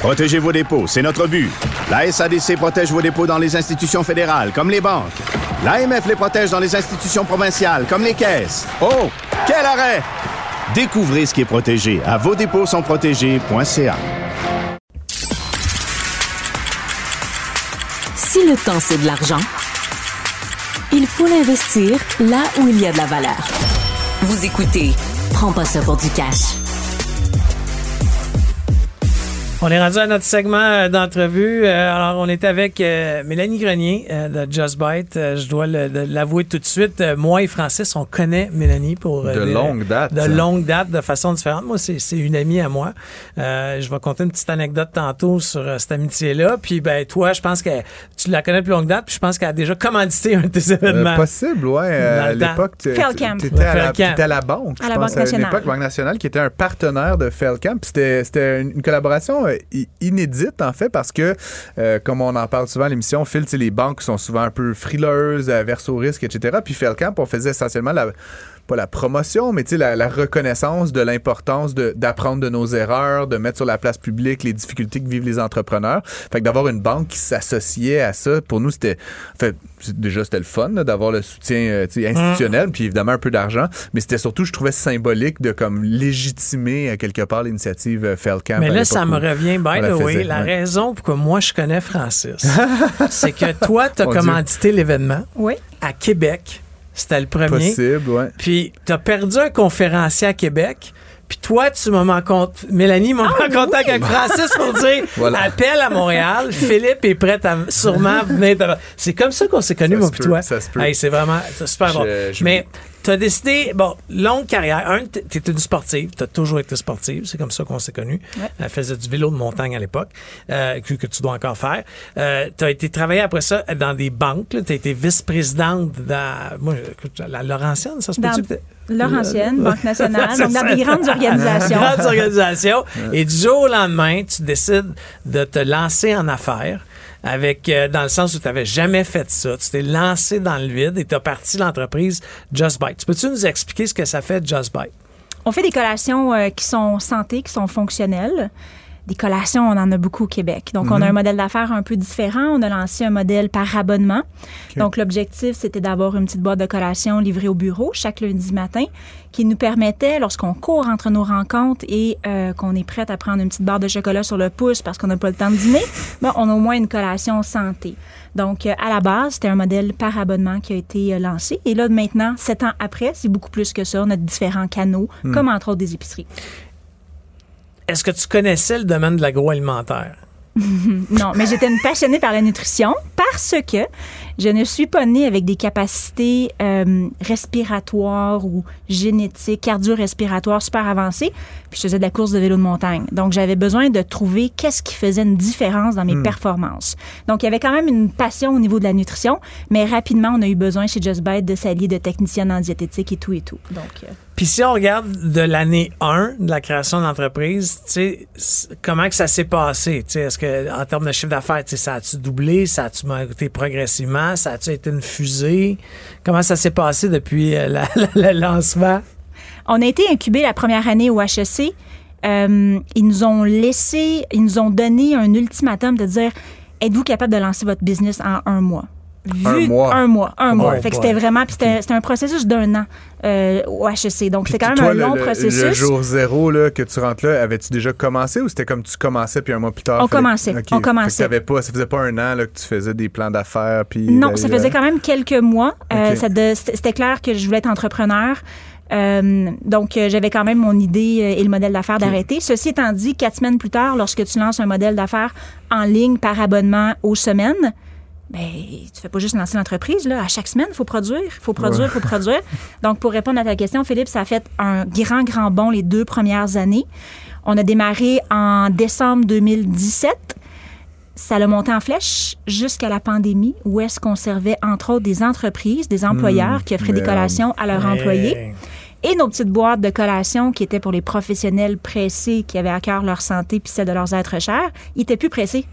Protégez vos dépôts, c'est notre but. La SADC protège vos dépôts dans les institutions fédérales, comme les banques. L'AMF les protège dans les institutions provinciales, comme les caisses. Oh, quel arrêt! Découvrez ce qui est protégé à vos dépôts sont protégés.ca. Si le temps, c'est de l'argent, il faut l'investir là où il y a de la valeur. Vous écoutez Prends pas ça pour du cash. On est rendu à notre segment euh, d'entrevue. Euh, alors, on est avec euh, Mélanie Grenier de Just Bite. je dois l'avouer tout de suite. moi et Francis, on connaît Mélanie pour... de longue date. De longue date, de façon différente. Moi, c'est une amie à moi. je vais compter une petite anecdote tantôt sur cette amitié-là. Puis, ben, toi, je pense que tu la connais depuis longue date. Puis, je pense qu'elle a déjà commandité un de tes événements. possible, ouais. à l'époque, tu étais à, la banque. À la Banque nationale. À l'époque, Banque nationale, qui était un partenaire de Felcamp. C'était une collaboration inédite, en fait, parce que, euh, comme on en parle souvent à l'émission, Phil, les banques sont souvent un peu frileuses, averses au risque, etc. Puis Felcamp, on faisait essentiellement la pas la promotion, mais la, la reconnaissance de l'importance d'apprendre de, nos erreurs, de mettre sur la place publique les difficultés que vivent les entrepreneurs. Fait que d'avoir une banque qui s'associait à ça, pour nous, c'était. fait, déjà, c'était le fun d'avoir le soutien euh, institutionnel, mmh. puis évidemment un peu d'argent, mais c'était surtout, je trouvais symbolique de comme légitimer à quelque part l'initiative euh, Felcamp. Mais là, ça me revient, by the way, la raison pourquoi moi je connais Francis, c'est que toi, tu as commandité l'événement oui. à Québec c'était le premier. Possible, ouais. Puis, tu as perdu un conférencier à Québec. Puis toi, tu m'as en compte. Mélanie m'a en ah contact avec Francis pour dire appel à Montréal. Philippe est prêt à sûrement venir. C'est comme ça qu'on s'est connus, mon puis toi. c'est vraiment super bon. Mais tu as décidé, bon, longue carrière. Un, tu étais une sportive. Tu as toujours été sportive. C'est comme ça qu'on s'est connus. Elle faisait du vélo de montagne à l'époque, euh, que, tu dois encore faire. Euh, tu as été travailler après ça dans des banques. Tu as été vice-présidente dans moi, la Laurentienne, ça se peut-tu? Laurentienne, Banque nationale, donc dans des grandes organisations. grandes organisations. Et du jour au lendemain, tu décides de te lancer en affaires avec euh, dans le sens où tu n'avais jamais fait ça. Tu t'es lancé dans le vide et tu as parti l'entreprise Just Bite. Peux-tu nous expliquer ce que ça fait Just Bite? On fait des collations euh, qui sont santé, qui sont fonctionnelles des collations, on en a beaucoup au Québec. Donc, on a un mhm. modèle d'affaires un peu différent. On a lancé un modèle par abonnement. Donc, l'objectif, c'était d'avoir une petite boîte de collations livrée au bureau chaque lundi matin qui nous permettait, lorsqu'on court entre nos rencontres et euh, qu'on est prête à prendre une petite barre de chocolat sur le pouce parce qu'on n'a pas le temps de dîner, ben, on a au moins une collation santé. Donc, euh, à la base, c'était un modèle par abonnement qui a été euh, lancé. Et là, maintenant, sept ans après, c'est beaucoup plus que ça. On a différents canaux, hmm. comme entre autres des épiceries. Est-ce que tu connaissais le domaine de l'agroalimentaire? non, mais j'étais une passionnée par la nutrition parce que je ne suis pas née avec des capacités euh, respiratoires ou génétiques, cardio-respiratoires super avancées. Puis je faisais de la course de vélo de montagne. Donc, j'avais besoin de trouver qu'est-ce qui faisait une différence dans mes hmm. performances. Donc, il y avait quand même une passion au niveau de la nutrition, mais rapidement, on a eu besoin chez Just Bite de s'allier de technicienne en diététique et tout et tout. Donc, euh, puis si on regarde de l'année 1 de la création de l'entreprise, comment que ça s'est passé? Est-ce que en termes de chiffre d'affaires, ça a-tu doublé? Ça a-tu monté progressivement? Ça a-tu été une fusée? Comment ça s'est passé depuis euh, le lancement? On a été incubé la première année au HEC. Euh, ils nous ont laissé, ils nous ont donné un ultimatum de dire êtes-vous capable de lancer votre business en un mois? Un mois. Un mois. Un mois. Fait que c'était vraiment. c'était un processus d'un an euh, au HEC. Donc, c'était quand même un long processus. Le jour zéro là, que tu rentres là, avais-tu déjà commencé ou c'était comme tu commençais puis un mois plus tard? On commençait. On commençait. Pas, ça faisait pas un an là, que tu faisais des plans d'affaires? puis Non, ça faisait quand même quelques mois. Euh, c'était clair que je voulais être entrepreneur. Euh, donc, euh, j'avais quand même mon idée et le modèle d'affaires d'arrêter. Ceci étant dit, quatre semaines plus tard, lorsque tu lances un modèle d'affaires en ligne par abonnement aux semaines, ben, tu fais pas juste lancer l'entreprise, là. À chaque semaine, il faut produire, il faut produire, il faut produire. Donc, pour répondre à ta question, Philippe, ça a fait un grand, grand bond les deux premières années. On a démarré en décembre 2017. Ça a monté en flèche jusqu'à la pandémie, où est-ce qu'on servait, entre autres, des entreprises, des employeurs Mmh, qui offraient des collations à leurs employés. Et nos petites boîtes de collation qui étaient pour les professionnels pressés qui avaient à cœur leur santé puis celle de leurs êtres chers, ils étaient plus pressés.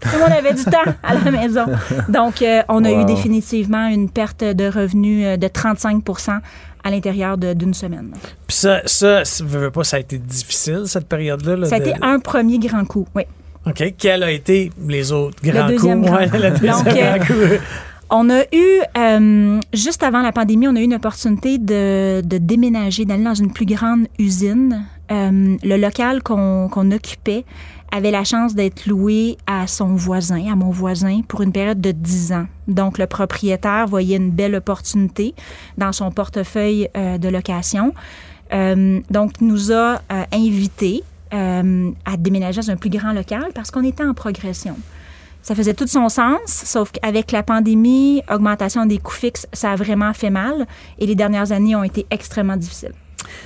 Tout le monde avait du temps à la maison. Donc, euh, on a Wow. eu définitivement une perte de revenus euh, de 35% à l'intérieur d'une semaine. Puis ça, ça, veux pas, ça a été difficile, cette période-là. là, Ça a été un premier grand coup, oui. OK. Quel a été les autres grands deuxième coups? grand Ouais, coup. le deuxième Donc, euh, grand coup. On a eu, euh, juste avant la pandémie, on a eu une opportunité de, de déménager, d'aller dans une plus grande usine. Euh, le local qu'on occupait avait la chance d'être loué à son voisin, à mon voisin, pour une période de 10 ans. Donc, le propriétaire voyait une belle opportunité dans son portefeuille euh, de location. Euh, donc, nous a euh, invités à déménager dans un plus grand local parce qu'on était en progression. Ça faisait tout son sens, sauf qu'avec la pandémie, augmentation des coûts fixes, ça a vraiment fait mal et les dernières années ont été extrêmement difficiles.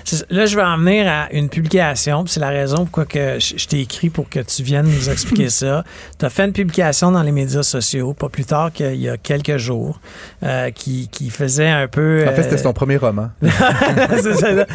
C'est ça. Là, je vais en venir à une publication. C'est la raison pourquoi que je, t'ai écrit pour que tu viennes nous expliquer ça. Tu as fait une publication dans les médias sociaux, pas plus tard qu'il y a quelques jours, euh, qui, qui faisait un peu... En fait, c'était euh, son premier roman. c'est ça.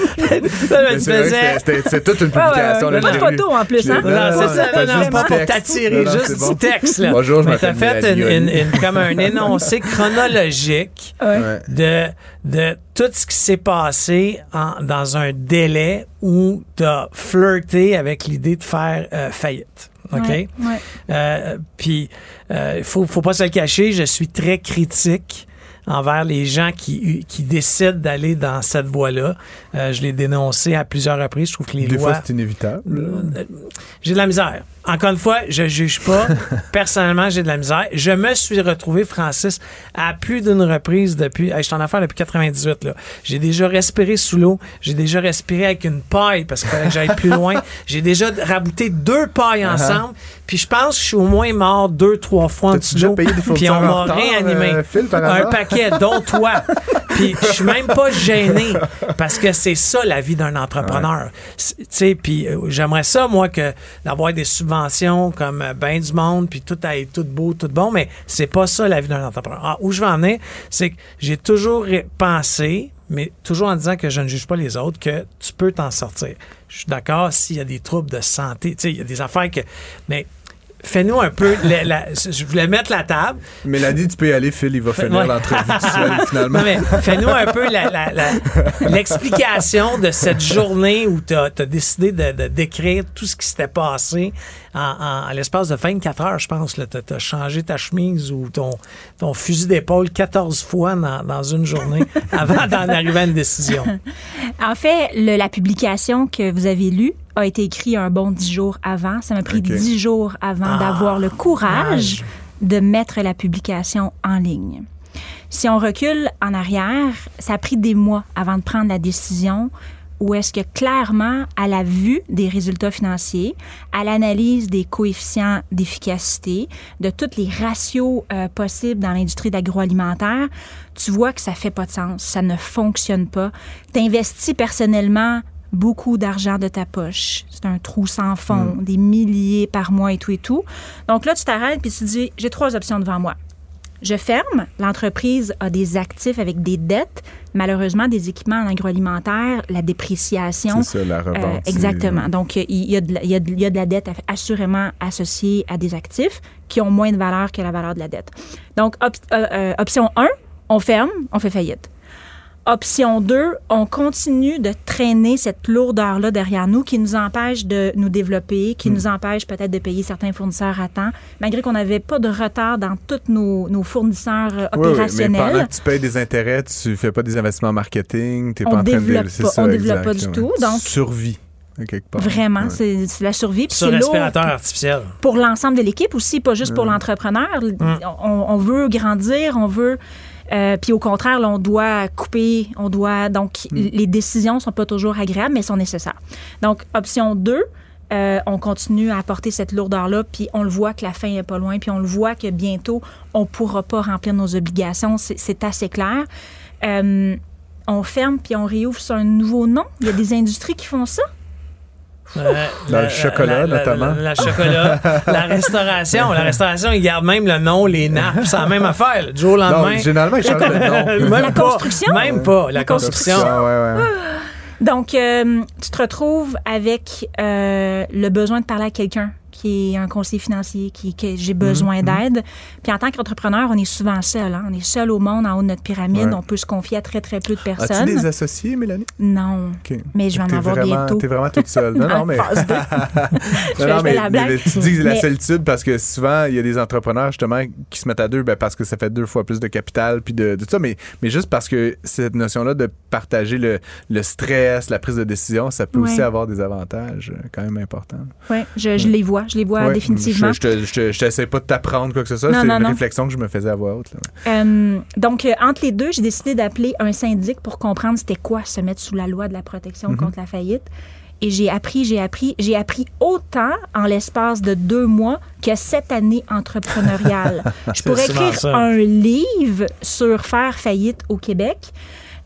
faisais... c'était- toute une Ah ouais, publication. là, pas de photos en plus, hein? Non, Non, c'est non, ça, pas non, non, pas pour texte. t'attirer, juste c'est bon. du texte. Là. Bonjour, je Mais t'as fait une, une- une- comme un énoncé chronologique. Ouais. de, de tout ce qui s'est passé en- dans un délai où tu as flirté avec l'idée de faire euh, faillite. OK? Euh, Puis, il faut, faut pas se le cacher, je suis très critique envers les gens qui, qui décident d'aller dans cette voie-là. Euh, je l'ai dénoncé à plusieurs reprises. Je trouve que les Des lois... fois, c'est inévitable. Euh, J'ai de la misère. Encore une fois, je juge pas. Personnellement, j'ai de la misère. Je me suis retrouvé, Francis, à plus d'une reprise depuis. hey, je suis en affaire depuis 98. là. J'ai déjà respiré sous l'eau. J'ai déjà respiré avec une paille parce qu'il fallait que j'aille plus loin. J'ai déjà rabouté deux pailles ensemble. Puis je pense que je suis au moins mort deux, trois fois en Uh-huh. Dessous Puis on m'a réanimé. euh, Phil, un paquet, dont toi. Puis je suis même pas gêné parce que c'est ça la vie d'un entrepreneur. Tu sais, puis euh, j'aimerais ça moi que d'avoir des subventions comme euh, ben du monde puis tout aille tout beau, tout bon, mais c'est pas ça la vie d'un entrepreneur. Ah, où je vais en venir, c'est que j'ai toujours pensé mais toujours en disant que je ne juge pas les autres, que tu peux t'en sortir. Je suis d'accord s'il y a des troubles de santé, tu sais, il y a des affaires que... Mais fais-nous un peu... la- la- je voulais mettre la table, Mélanie, tu peux y aller, Phil, il va finir Ouais. l'entrevue seul, finalement. non, mais fais-nous un peu la- la- la- l'explication de cette journée où tu as, décidé de, de décrire tout ce qui s'était passé en, en- à l'espace de 24 heures, je pense. Tu as, changé ta chemise ou ton, ton fusil d'épaule 14 fois dans, dans une journée avant d'en arriver à une décision. En fait, le- la publication que vous avez lue a été écrite un bon dix jours avant. Ça m'a pris dix jours avant d'avoir le courage de mettre la publication en ligne. Si on recule en arrière, ça a pris des mois avant de prendre la décision où est-ce que clairement, à la vue des résultats financiers, à l'analyse des coefficients d'efficacité, de tous les ratios euh, possibles dans l'industrie d'agroalimentaire, tu vois que ça fait pas de sens, ça ne fonctionne pas. Tu investis personnellement beaucoup d'argent de ta poche. C'est un trou sans fond, des milliers par mois et tout et tout. Donc là, tu t'arrêtes puis tu te dis, j'ai trois options devant moi. Je ferme, l'entreprise a des actifs avec des dettes, malheureusement des équipements en agroalimentaire, la dépréciation. C'est ça, la revente. Euh, exactement. Donc, il y, a de la, il, y a de, il y a de la dette assurément associée à des actifs qui ont moins de valeur que la valeur de la dette. Donc, op- euh, euh, option 1, on ferme, on fait faillite. Option 2, on continue de traîner cette lourdeur-là derrière nous qui nous empêche de nous développer, qui nous empêche peut-être de payer certains fournisseurs à temps, malgré qu'on n'avait pas de retard dans tous nos, nos fournisseurs euh, Oui, oui, mais opérationnels. pendant que tu payes des intérêts, tu fais pas des investissements en marketing, tu On pas en train de pas- ça, on développe pas du ouais. tout, donc- Survie, part. Vraiment, Ouais. c'est la survie. puis Sur lourd respirateur artificiel. pour l'ensemble de l'équipe aussi, pas juste pour l'entrepreneur. On, on veut grandir, on veut. Euh, puis au contraire, là, on doit couper, on doit. Donc, les décisions sont pas toujours agréables, mais sont nécessaires. Donc, option 2, euh, on continue à apporter cette lourdeur-là, puis on le voit que la fin est pas loin, puis on le voit que bientôt, on pourra pas remplir nos obligations. C'est c'est assez clair. Euh, on ferme, puis on réouvre sur un nouveau nom. Il y a des industries qui font ça. Euh, Dans le la- chocolat, la- la- notamment. La, la chocolat, la restauration. La restauration, ils gardent même le nom, les nappes. C'est la même affaire. Du jour au Non, lendemain. généralement, ils changent de nom. même La pas. construction? Même pas. La, La construction. Ah, ouais, ouais. Donc, euh, tu te retrouves avec euh, le besoin de parler à quelqu'un qui est un conseiller financier, qui, que j'ai besoin d'aide. Puis en tant qu'entrepreneur, on est souvent seul. hein. On est seul au monde, en haut de notre pyramide. Ouais. On peut se confier à très, très peu de As-tu personnes. des associés, Mélanie? Non. Mais je vais en avoir vraiment- bientôt. T'es vraiment toute seule. Non, non, mais. Non, Je non, mais, la blague. mais tu dis la Mais- solitude parce que souvent, il y a des entrepreneurs, justement, qui se mettent à deux ben, parce que ça fait deux fois plus de capital, puis de, de tout ça. Mais, mais juste parce que cette notion-là de partager le, le stress, la prise de décision, ça peut Ouais. aussi avoir des avantages euh, quand même importants. Oui, je, je les vois. Je les vois Ouais, définitivement. Je, t'essaie pas de t'apprendre quoi que ce soit. C'est une non. réflexion que je me faisais à voix haute. là. Euh, donc, euh, entre les deux, j'ai décidé d'appeler un syndic pour comprendre c'était quoi se mettre sous la loi de la protection Mhm. contre la faillite. Et j'ai appris, j'ai appris, j'ai appris autant en l'espace de deux mois que cette année entrepreneuriale. Je pourrais écrire ça. un livre sur faire faillite au Québec.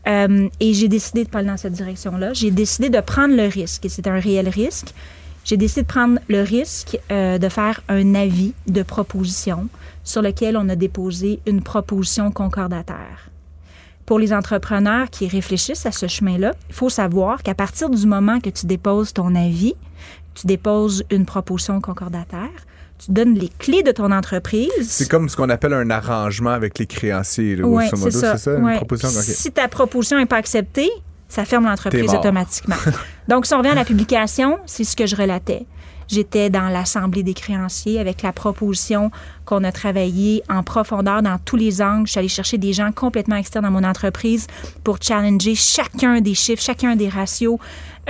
Euh, et j'ai décidé de pas aller dans cette direction-là. J'ai décidé de prendre le risque, et c'est un réel risque. J'ai décidé de prendre le risque euh, de faire un avis de proposition sur lequel on a déposé une proposition concordataire. Pour les entrepreneurs qui réfléchissent à ce chemin-là, il faut savoir qu'à partir du moment que tu déposes ton avis, tu déposes une proposition concordataire, tu donnes les clés de ton entreprise. C'est comme ce qu'on appelle un arrangement avec les créanciers. Là, Ouais, grosso modo, c'est ça. une proposition. Si ta proposition n'est pas acceptée, ça ferme l'entreprise automatiquement. Donc, si on revient à la publication, c'est ce que je relatais. J'étais dans l'Assemblée des créanciers avec la proposition qu'on a travaillé en profondeur dans tous les angles. Je suis allée chercher des gens complètement externes dans mon entreprise pour challenger chacun des chiffres, chacun des ratios.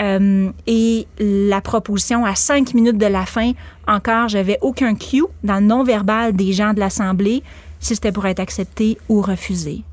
Euh, et la proposition, à cinq minutes de la fin, encore, j'avais aucun cue dans le non-verbal des gens de l'Assemblée si c'était pour être accepté ou refusé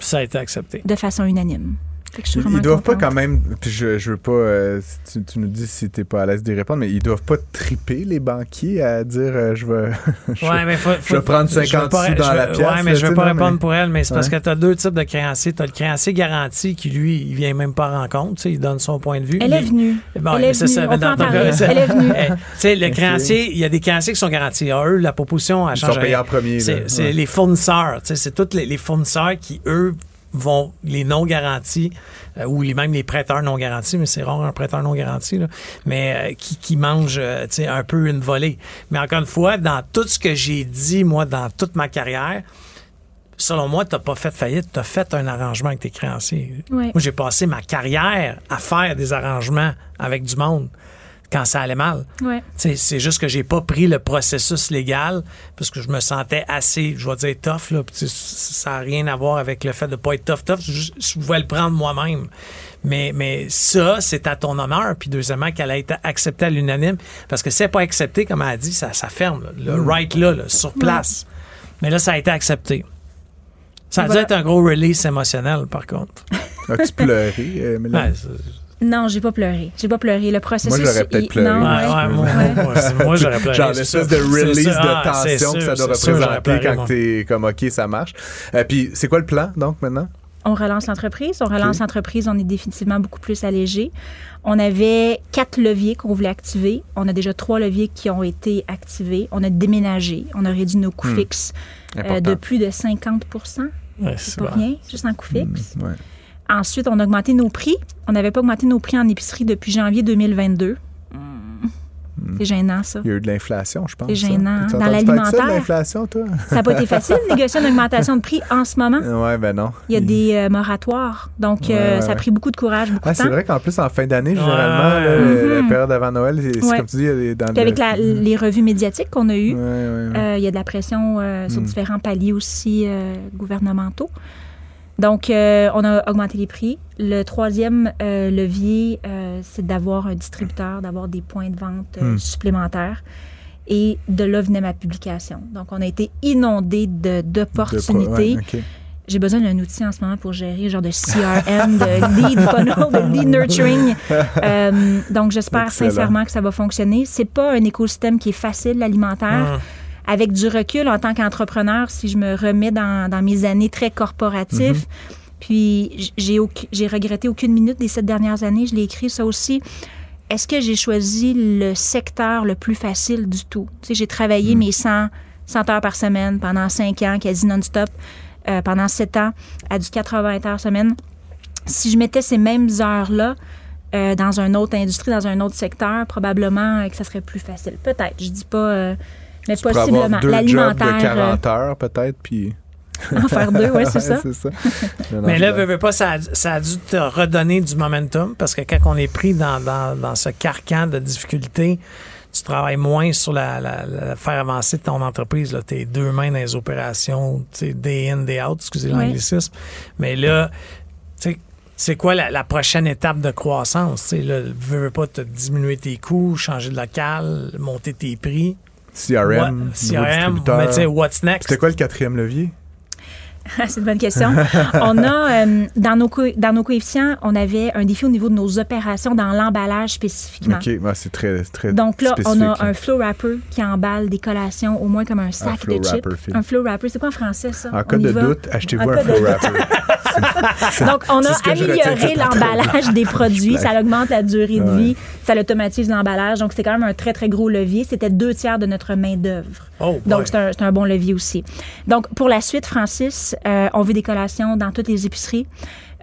Ça a été accepté. de façon unanime. Ils, ils doivent pas quand même, puis je, je veux pas, euh, si tu, tu nous dis si t'es pas à l'aise d'y répondre, mais ils doivent pas triper les banquiers à dire euh, je vais, je, Ouais, mais faut, je vais prendre je veux 50 pas- sous dans veux- la pièce. Ouais, mais là, je veux pas non, répondre mais- pour elle, mais c'est parce que tu as deux types de créanciers. Tu as le créancier garanti qui, lui, il vient même pas en compte. Il donne son point de vue. Elle est venue. Bon, Elle mais est ça, venue. On dans Elle est venue. Eh, tu sais, le créancier, il y a des créanciers qui sont garantis. Eux, la proposition, elle Ils change sont payés en premier. C'est les fournisseurs. tu sais, C'est tous les, les fournisseurs qui, eux, vont, les non garantis, euh, ou les, même les prêteurs non garantis, mais c'est rare un prêteur non garanti, là, mais euh, qui, qui mangent euh, tu sais, un peu une volée. Mais encore une fois, dans tout ce que j'ai dit, moi, dans toute ma carrière, selon moi, tu n'as pas fait faillite, tu as fait un arrangement avec tes créanciers. Ouais. Moi, j'ai passé ma carrière à faire des arrangements avec du monde quand ça allait mal. Ouais. Tu sais, C'est juste que j'ai pas pris le processus légal parce que je me sentais assez, je vais dire, tough. Là, Puis, tu sais, ça n'a rien à voir avec le fait de pas être tough, tough. Je, je pouvais le prendre moi-même. Mais, mais ça, c'est à ton honneur. Puis deuxièmement, qu'elle a été acceptée à l'unanime. Parce que si c'est pas accepté, comme elle a dit, ça, ça ferme. là. Le right là, là, sur place. Mais là, ça a été accepté. Ça a Voilà. dû être un gros release émotionnel, par contre. As-tu pleuré, euh, Mélanie? Ouais, Non, j'ai pas pleuré. J'ai pas pleuré. Le processus. Moi, j'aurais peut-être pleuré. Non, Ouais, ouais. ouais, moi, moi, moi, j'aurais pleuré. Genre c'est l'espèce sûr. de C'est release sûr. de Ah, c'est tension que sûr, ça doit c'est sûr, j'aurais représenter pleuré, quand t'es comme OK, ça marche. Euh, puis c'est quoi le plan donc maintenant? On relance l'entreprise. On relance l'entreprise. On est définitivement beaucoup plus allégé. On avait quatre leviers qu'on voulait activer. On a déjà trois leviers qui ont été activés. On a déménagé. On a réduit nos coûts Hmm. fixes euh, de plus de 50 Ouais, C'est c'est pas bon. rien, juste en coûts fixes. Ouais. Ensuite, on a augmenté nos prix. On n'avait pas augmenté nos prix en épicerie depuis janvier 2022. C'est gênant, ça. Il y a eu de l'inflation, je pense. C'est ça. gênant, hein? Dans l'alimentaire. l'inflation, toi? Ça n'a pas été facile de négocier une augmentation de prix en ce moment. Ouais, ben non. Il y a des euh, moratoires. Donc, Ouais, euh, ouais, ça a pris beaucoup de courage, beaucoup Ah, de c'est vrai qu'en plus, en fin d'année, généralement, Ouais. là, Mhm. la période avant Noël, c'est comme tu dis, il y a des- dans Puis le- avec la- les revues médiatiques qu'on a eues, Ouais, ouais, ouais. euh, il y a de la pression euh, sur Mm. différents paliers aussi euh, gouvernementaux. Donc, euh, on a augmenté les prix. Le troisième euh, levier, euh, c'est d'avoir un distributeur, d'avoir des points de vente euh, Mm. supplémentaires. Et de là venait ma publication. Donc, on a été inondé de- De pro- d'opportunités. ouais, j'ai besoin d'un outil en ce moment pour gérer, genre de CRM, de lead funnel, de lead nurturing. Donc, j'espère sincèrement que ça va fonctionner. C'est pas un écosystème qui est facile, l'alimentaire. Mmh. Avec du recul, en tant qu'entrepreneur, si je me remets dans, dans mes années très corporatives, Mmh. puis j'ai regretté aucune minute des sept dernières années, je l'ai écrit ça aussi. Est-ce que j'ai choisi le secteur le plus facile du tout? Tu sais, j'ai travaillé mes 100, 100 heures par semaine pendant 5 ans, quasi non-stop, euh, pendant 7 ans, à du 80 heures semaine. Si je mettais ces mêmes heures-là euh, dans une autre industrie, dans un autre secteur, probablement que ça serait plus facile. Peut-être, je dis pas, euh, mais Tu avoir possiblement. deux jobs de 40 heures, peut-être, puis... euh, en faire deux, oui, c'est ça. c'est ça. Mais là, veux, veux pas, ça a, ça a dû te redonner du momentum parce que quand on est pris dans, dans, dans ce carcan de difficultés, tu travailles moins sur la, la- la- faire avancer ton entreprise. Tu es deux mains dans les opérations, tu sais, day in, day out, excusez Oui. l'anglicisme. Mais là, tu sais, c'est quoi la, la prochaine étape de croissance? Tu sais, veux, veux pas te diminuer tes coûts, changer de local, monter tes prix. CRM, What- CRM, mais tu sais, what's next? C'était quoi le quatrième levier? C'est une bonne question. on a, euh, dans, nos co- dans nos coefficients, on avait un défi au niveau de nos opérations dans l'emballage spécifiquement. OK, ouais, c'est très, très Donc là, on a un flow wrapper qui emballe des collations au moins comme un sac flow de chips. wrapper. Un flow wrapper, c'est quoi en français ça? En cas de va? doute, achetez-vous un flow wrapper. Donc, on a amélioré l'emballage des produits. Ça augmente la durée de Ouais. vie. Ça automatise l'emballage. Donc, c'est quand même un très, très gros levier. C'était deux tiers de notre main-d'œuvre. Oh. Donc, c'est un, c'est un bon levier aussi. Donc, pour la suite, Francis, euh, on veut des collations dans toutes les épiceries.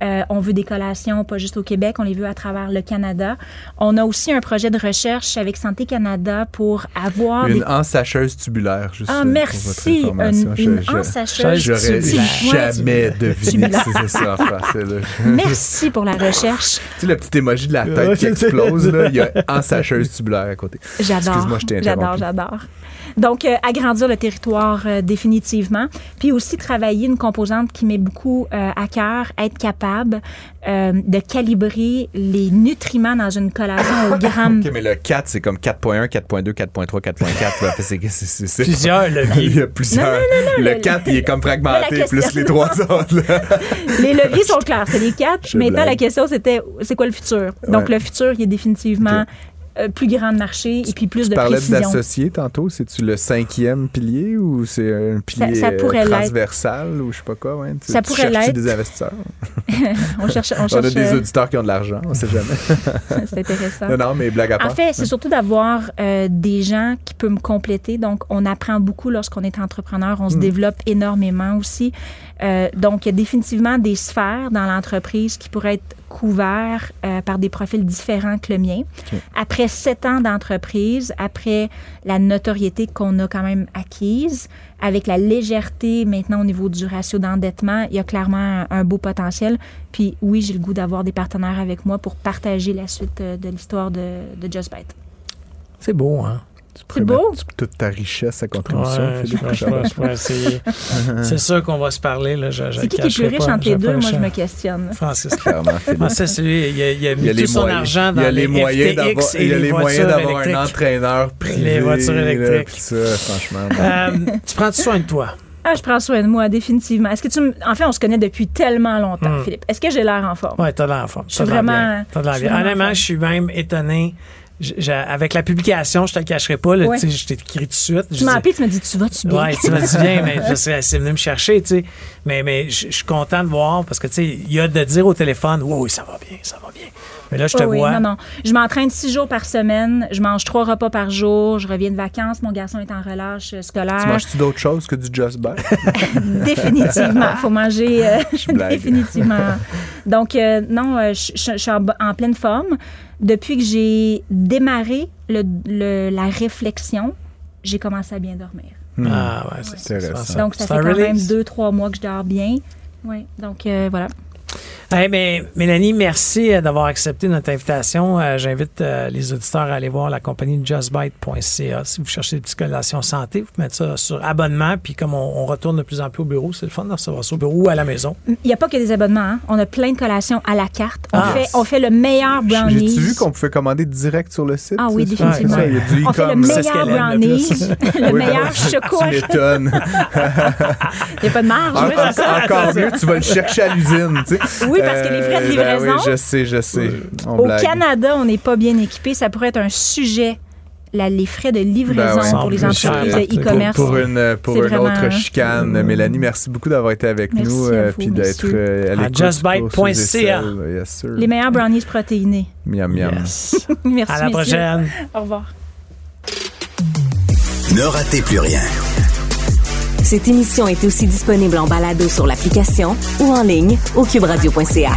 Euh, on veut des collations pas juste au Québec, on les veut à travers le Canada. On a aussi un projet de recherche avec Santé Canada pour avoir Une des... ensacheuse tubulaire, juste Ah, euh, pour merci! votre information. Une, une Je- je- ensacheuse J'aurais tubulaire. jamais deviné que c'était ça en français. Là. Merci pour la recherche. tu sais, le petit émoji de la tête qui explose, là, il y a ensacheuse tubulaire à côté. J'adore. Excuse-moi, je t'ai J'adore, j'adore. Donc, euh, agrandir le territoire euh, définitivement. Puis aussi travailler une composante qui met beaucoup euh, à cœur, être capable euh, de calibrer les nutriments dans une collation au gramme. OK, mais le 4, c'est comme 4.1, 4.2, 4.3, 4.4. là. Fait, c'est- c'est- c'est- c'est- Plusieurs Il leviers. y a plusieurs. le- le 4, il est comme fragmenté, question. plus les trois autres. là. Les leviers sont clairs, c'est les quatre. Je Maintenant, blague. la question, c'était c'est quoi le futur? Donc, Ouais. le futur, il est définitivement. Euh, plus grand de marché et puis plus Tu de parlais précision. d'associé tantôt. C'est-tu le cinquième pilier ou c'est un pilier ça euh, pourrait transversal ou je sais pas quoi? Ouais? Tu, Ça tu pourrait l'être. des investisseurs? On cherche, on On a des euh, auditeurs qui ont de l'argent, on sait jamais. c'est intéressant. non, non, mais blague à part. En fait, c'est surtout d'avoir euh, des gens qui peuvent me compléter. Donc, on apprend beaucoup lorsqu'on est entrepreneur. On se développe énormément aussi. Euh, donc, il y a définitivement des sphères dans l'entreprise qui pourraient être couverts euh, par des profils différents que le mien. Après sept ans d'entreprise, après la notoriété qu'on a quand même acquise, avec la légèreté maintenant au niveau du ratio d'endettement, il y a clairement un, un beau potentiel. Puis oui, j'ai le goût d'avoir des partenaires avec moi pour partager la suite euh, de l'histoire de, de Just Bite. C'est beau, hein? Tu pourrais beau? toute ta richesse à contribution. Ouais, je. C'est sûr qu'on va se parler. Là, je, je C'est qui qui est plus riche pas, entre les deux? Moi, je me questionne. Francis. Clairement, Philippe. Francis, lui, il a, il a mis Il y a tout les son moyens, argent dans il y a les moyens d'avoir, FTX et il y a les les moyens d'avoir un entraîneur privé. Les voitures là, électriques. puis ça, franchement. Euh, tu prends soin de toi? Ah, je prends soin de moi, définitivement. Est-ce que tu me... En fait, on se connaît depuis tellement longtemps, Hmm. Philippe. Est-ce que j'ai l'air en forme? Ouais, t'as l'air en forme. Je suis vraiment- Honnêtement, je suis même étonné. Avec la publication, je te le cacherai pas. Là, Ouais. tu sais, Je t'ai écrit tout de suite. Tu m'as appelé, tu m'as dit, tu vas-tu bien? Ouais, tu m'as dit bien, mais c'est venu me chercher, tu sais. Mais, mais je suis content de voir parce que, tu sais, il y a de dire au téléphone, oui, oui, ça va bien, ça va bien. Mais là, je te Oh oui, vois. non, non. Je m'entraîne six jours par semaine. Je mange trois repas par jour. Je reviens de vacances. Mon garçon est en relâche euh, scolaire. Tu manges-tu d'autres choses que du Just Bite? Définitivement. faut manger. euh, définitivement. Donc, euh, non, euh, je je- je suis en, en pleine forme. Depuis que j'ai démarré le- le- la réflexion, j'ai commencé à bien dormir. Ah, ouais, c'est Intéressant. Donc, ça fait quand même deux, trois mois que je dors bien. Oui. Donc, euh, voilà. Hey, mais, Mélanie, merci euh, d'avoir accepté notre invitation. Euh, j'invite euh, les auditeurs à aller voir la compagnie justbite.ca. Si vous cherchez des petites collations santé, vous pouvez mettre ça sur abonnement. Puis comme on, retourne de plus en plus au bureau, c'est le fun de recevoir ça au bureau ou à la maison. Il n'y a pas que des abonnements. Hein. On a plein de collations à la carte. On, ah. fait, on fait le meilleur brownies. J'ai vu qu'on pouvait commander direct sur le site? Ah oui, définitivement. on fait le meilleur brownies, le meilleur chocolat. Tu m'étonnes. Il n'y a pas de marge. encore mieux, tu vas le chercher à l'usine. Oui, parce que les frais de euh, ben livraison. oui, je sais, je sais. Au Canada, on n'est pas bien équipé. Ça pourrait être un sujet. les frais de livraison ben pour les entreprises de e-commerce. Pour, une, pour une autre chicane. Mélanie, merci beaucoup d'avoir été avec nous. Euh, puis d'être euh, à, justbite.ca. Les meilleurs brownies protéinés. Miam, miam. merci. À la prochaine. Au revoir. Ne ratez plus rien. Cette émission est aussi disponible en balado sur l'application ou en ligne au cuberadio.ca.